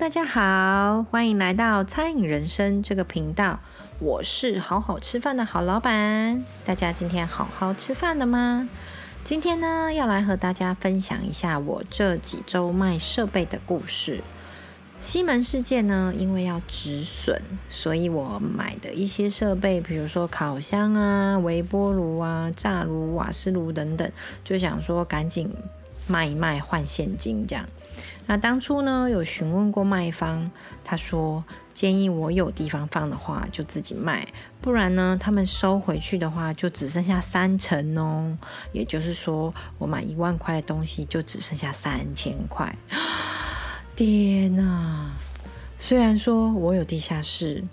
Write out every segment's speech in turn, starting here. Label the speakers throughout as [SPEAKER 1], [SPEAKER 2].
[SPEAKER 1] 大家好，欢迎来到餐饮人生这个频道。我是好好吃饭的好老板。大家今天好好吃饭了吗？今天呢，要来和大家分享一下我这几周卖设备的故事。西门世界呢，因为要止损，所以我买的一些设备，比如说烤箱啊、微波炉啊、炸炉、瓦斯炉等等，就想说赶紧卖一卖换现金这样。那当初呢，有询问过卖方，他说建议我有地方放的话就自己卖，不然呢，他们收回去的话就只剩下三成哦。也就是说，我买一万块的东西就只剩下三千块。天哪！虽然说我有地下室。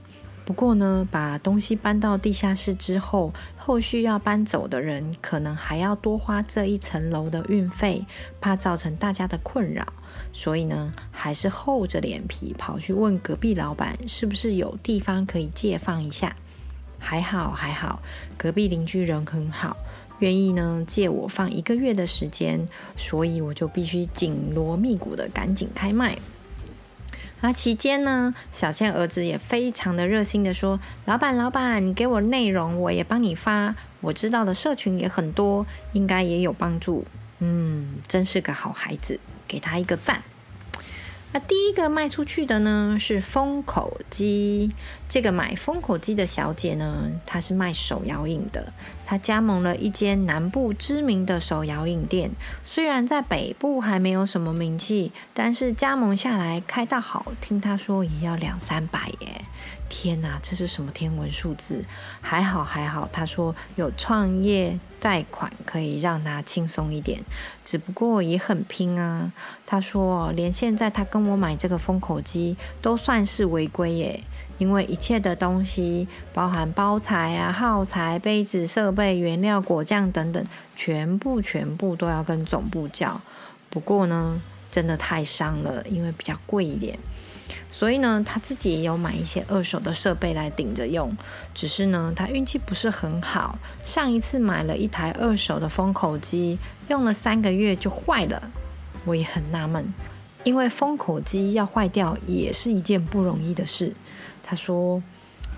[SPEAKER 1] 不过呢，把东西搬到地下室之后，后续要搬走的人可能还要多花这一层楼的运费，怕造成大家的困扰，所以呢，还是厚着脸皮跑去问隔壁老板，是不是有地方可以借放一下。还好还好，隔壁邻居人很好，愿意呢借我放一个月的时间，所以我就必须紧锣密鼓的赶紧开卖。而期间呢，小倩儿子也非常的热心的说：“老板，老板，你给我内容，我也帮你发。我知道的社群也很多，应该也有帮助。嗯，真是个好孩子，给他一个赞。”那第一个卖出去的呢是封口机。这个买封口机的小姐呢，她是卖手摇饮的。她加盟了一间南部知名的手摇饮店，虽然在北部还没有什么名气，但是加盟下来开到好，听她说也要两三百耶。天哪，这是什么天文数字？还好还好，他说有创业贷款可以让他轻松一点，只不过也很拼啊。他说连现在他跟我买这个封口机都算是违规耶，因为一切的东西，包含包材啊、耗材、杯子、设备、原料、果酱等等，全部全部都要跟总部叫。不过呢，真的太伤了，因为比较贵一点。所以呢，他自己也有买一些二手的设备来顶着用，只是呢，他运气不是很好。上一次买了一台二手的封口机，用了三个月就坏了。我也很纳闷，因为封口机要坏掉也是一件不容易的事。他说，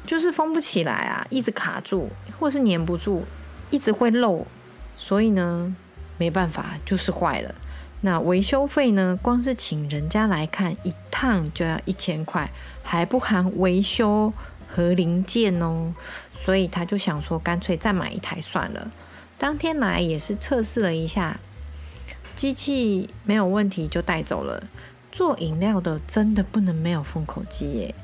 [SPEAKER 1] 就是封不起来啊，一直卡住，或是粘不住，一直会漏。所以呢，没办法，就是坏了。那维修费呢？光是请人家来看一趟就要一千块，还不含维修和零件哦。所以他就想说，干脆再买一台算了。当天来也是测试了一下，机器没有问题就带走了。做饮料的真的不能没有封口机耶。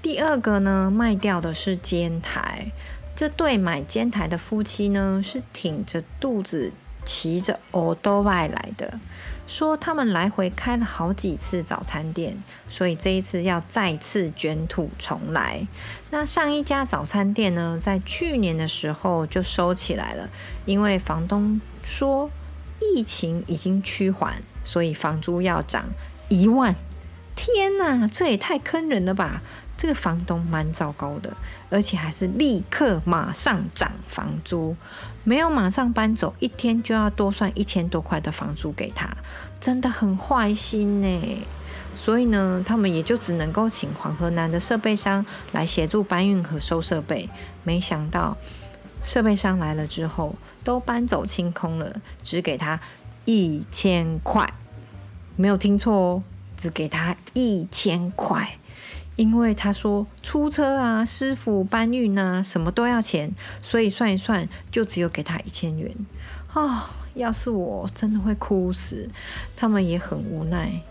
[SPEAKER 1] 第二个呢，卖掉的是煎台。这对买煎台的夫妻呢，是挺着肚子。骑着欧兜拜来的，说他们来回开了好几次早餐店，所以这一次要再次卷土重来。那上一家早餐店呢，在去年的时候就收起来了，因为房东说疫情已经趋缓，所以房租要涨一万。天哪，这也太坑人了吧！这个房东蛮糟糕的，而且还是立刻马上涨房租，没有马上搬走，一天就要多算一千多块的房租给他，真的很坏心呢。所以呢，他们也就只能够请黄河南的设备商来协助搬运和收设备。没想到设备商来了之后，都搬走清空了，只给他一千块，没有听错哦，只给他一千块。因为他说出车啊、师傅搬运啊，什么都要钱，所以算一算就只有给他一千元。哦，要是我真的会哭死。他们也很无奈，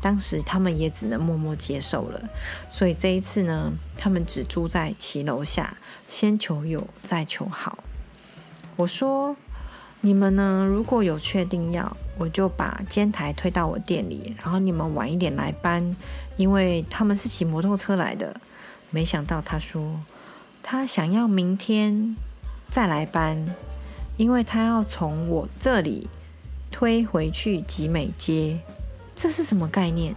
[SPEAKER 1] 当时他们也只能默默接受了。所以这一次呢，他们只住在骑楼下，先求有，再求好。我说。你们呢？如果有确定要，我就把煎台推到我店里，然后你们晚一点来搬，因为他们是骑摩托车来的。没想到他说他想要明天再来搬，因为他要从我这里推回去集美街。这是什么概念？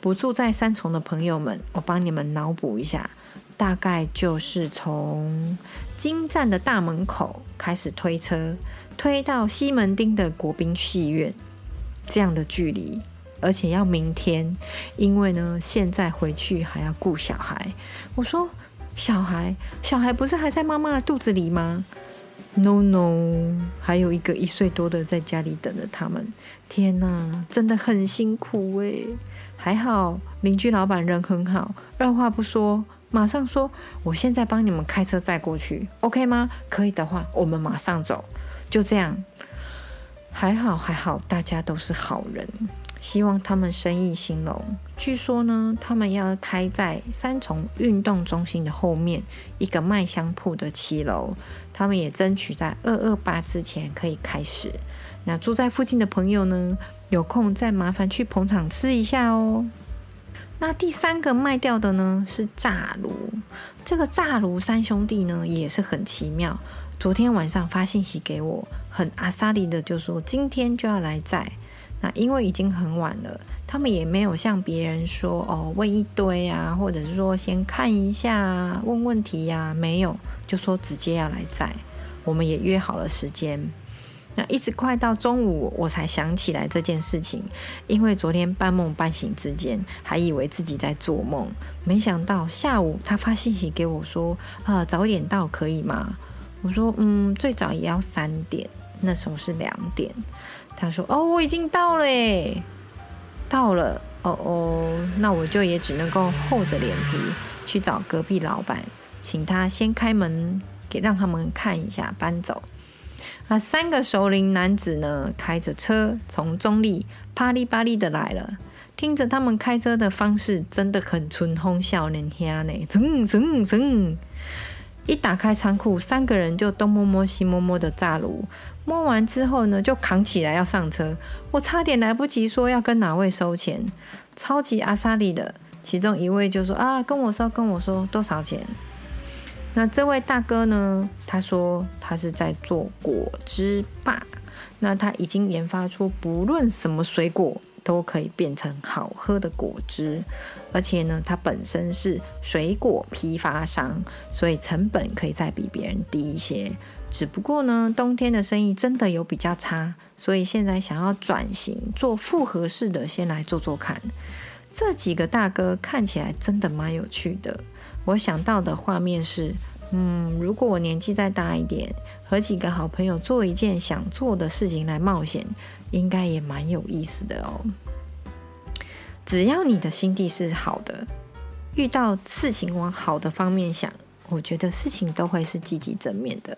[SPEAKER 1] 不住在三重的朋友们，我帮你们脑补一下，大概就是从金站的大门口开始推车，推到西门町的国宾戏院，这样的距离，而且要明天，因为呢，现在回去还要顾小孩。我说，小孩，小孩不是还在妈妈肚子里吗？No No，还有一个一岁多的在家里等着他们。天哪，真的很辛苦诶。还好邻居老板人很好，二话不说，马上说，我现在帮你们开车载过去，OK 吗？可以的话，我们马上走。就这样，还好还好，大家都是好人。希望他们生意兴隆。据说呢，他们要开在三重运动中心的后面一个卖香铺的七楼。他们也争取在二二八之前可以开始。那住在附近的朋友呢，有空再麻烦去捧场吃一下哦。那第三个卖掉的呢是炸炉。这个炸炉三兄弟呢也是很奇妙。昨天晚上发信息给我，很阿萨里的就说今天就要来载。那因为已经很晚了，他们也没有向别人说哦，问一堆啊，或者是说先看一下问问题呀，没有，就说直接要来载。我们也约好了时间，那一直快到中午我才想起来这件事情，因为昨天半梦半醒之间还以为自己在做梦，没想到下午他发信息给我说啊，早点到可以吗？我说嗯，最早也要三点，那时候是两点。他说：“哦，我已经到了，到了，哦哦，那我就也只能够厚着脸皮去找隔壁老板，请他先开门给让他们看一下搬走。啊，三个熟龄男子呢，开着车从中立啪哩啪哩的来了，听着他们开车的方式，真的很春风少年兄呢，噌噌噌。一打开仓库，三个人就东摸摸西摸摸的炸炉。”摸完之后呢，就扛起来要上车，我差点来不及说要跟哪位收钱，超级阿莎利的，其中一位就说啊，跟我说跟我说多少钱？那这位大哥呢，他说他是在做果汁吧，那他已经研发出不论什么水果都可以变成好喝的果汁，而且呢，它本身是水果批发商，所以成本可以再比别人低一些。只不过呢，冬天的生意真的有比较差，所以现在想要转型做复合式的，先来做做看。这几个大哥看起来真的蛮有趣的。我想到的画面是，嗯，如果我年纪再大一点，和几个好朋友做一件想做的事情来冒险，应该也蛮有意思的哦。只要你的心地是好的，遇到事情往好的方面想，我觉得事情都会是积极正面的。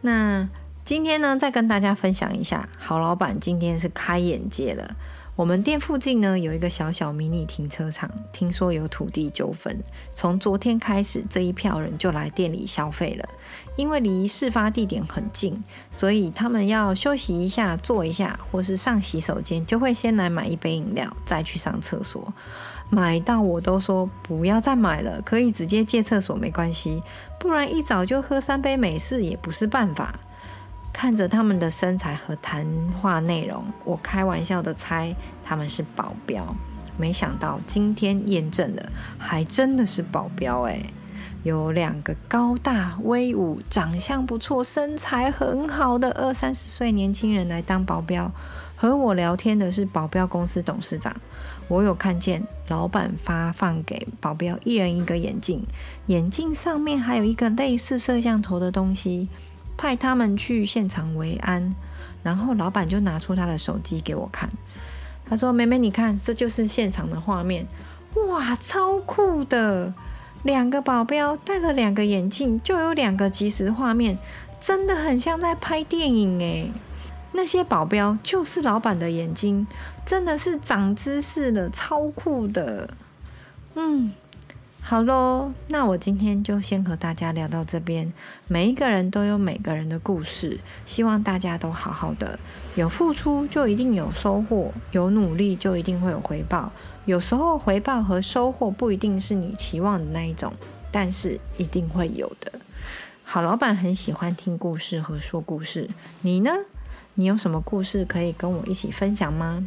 [SPEAKER 1] 那今天呢，再跟大家分享一下，好老板今天是开眼界了。我们店附近呢有一个小小迷你停车场，听说有土地纠纷，从昨天开始，这一票人就来店里消费了。因为离事发地点很近，所以他们要休息一下、坐一下，或是上洗手间，就会先来买一杯饮料，再去上厕所。买到我都说不要再买了，可以直接借厕所没关系，不然一早就喝三杯美式也不是办法。看着他们的身材和谈话内容，我开玩笑的猜他们是保镖，没想到今天验证了，还真的是保镖哎！有两个高大威武、长相不错、身材很好的二三十岁年轻人来当保镖，和我聊天的是保镖公司董事长。我有看见老板发放给保镖一人一个眼镜，眼镜上面还有一个类似摄像头的东西，派他们去现场维安。然后老板就拿出他的手机给我看，他说：“妹妹，你看，这就是现场的画面，哇，超酷的！两个保镖戴了两个眼镜，就有两个即时画面，真的很像在拍电影诶。那些保镖就是老板的眼睛，真的是长知识了，超酷的。嗯，好喽，那我今天就先和大家聊到这边。每一个人都有每个人的故事，希望大家都好好的。有付出就一定有收获，有努力就一定会有回报。有时候回报和收获不一定是你期望的那一种，但是一定会有的。好老板很喜欢听故事和说故事，你呢？你有什么故事可以跟我一起分享吗？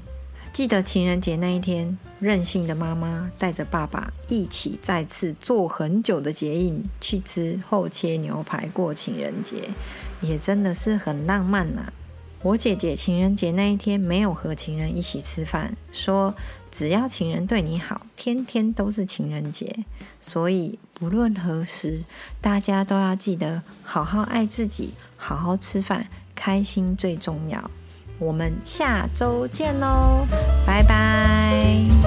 [SPEAKER 1] 记得情人节那一天，任性的妈妈带着爸爸一起再次坐很久的捷运去吃厚切牛排过情人节，也真的是很浪漫呐、我姐姐情人节那一天没有和情人一起吃饭，说只要情人对你好，天天都是情人节。所以不论何时，大家都要记得好好爱自己，好好吃饭，开心最重要。我们下周见喽拜拜。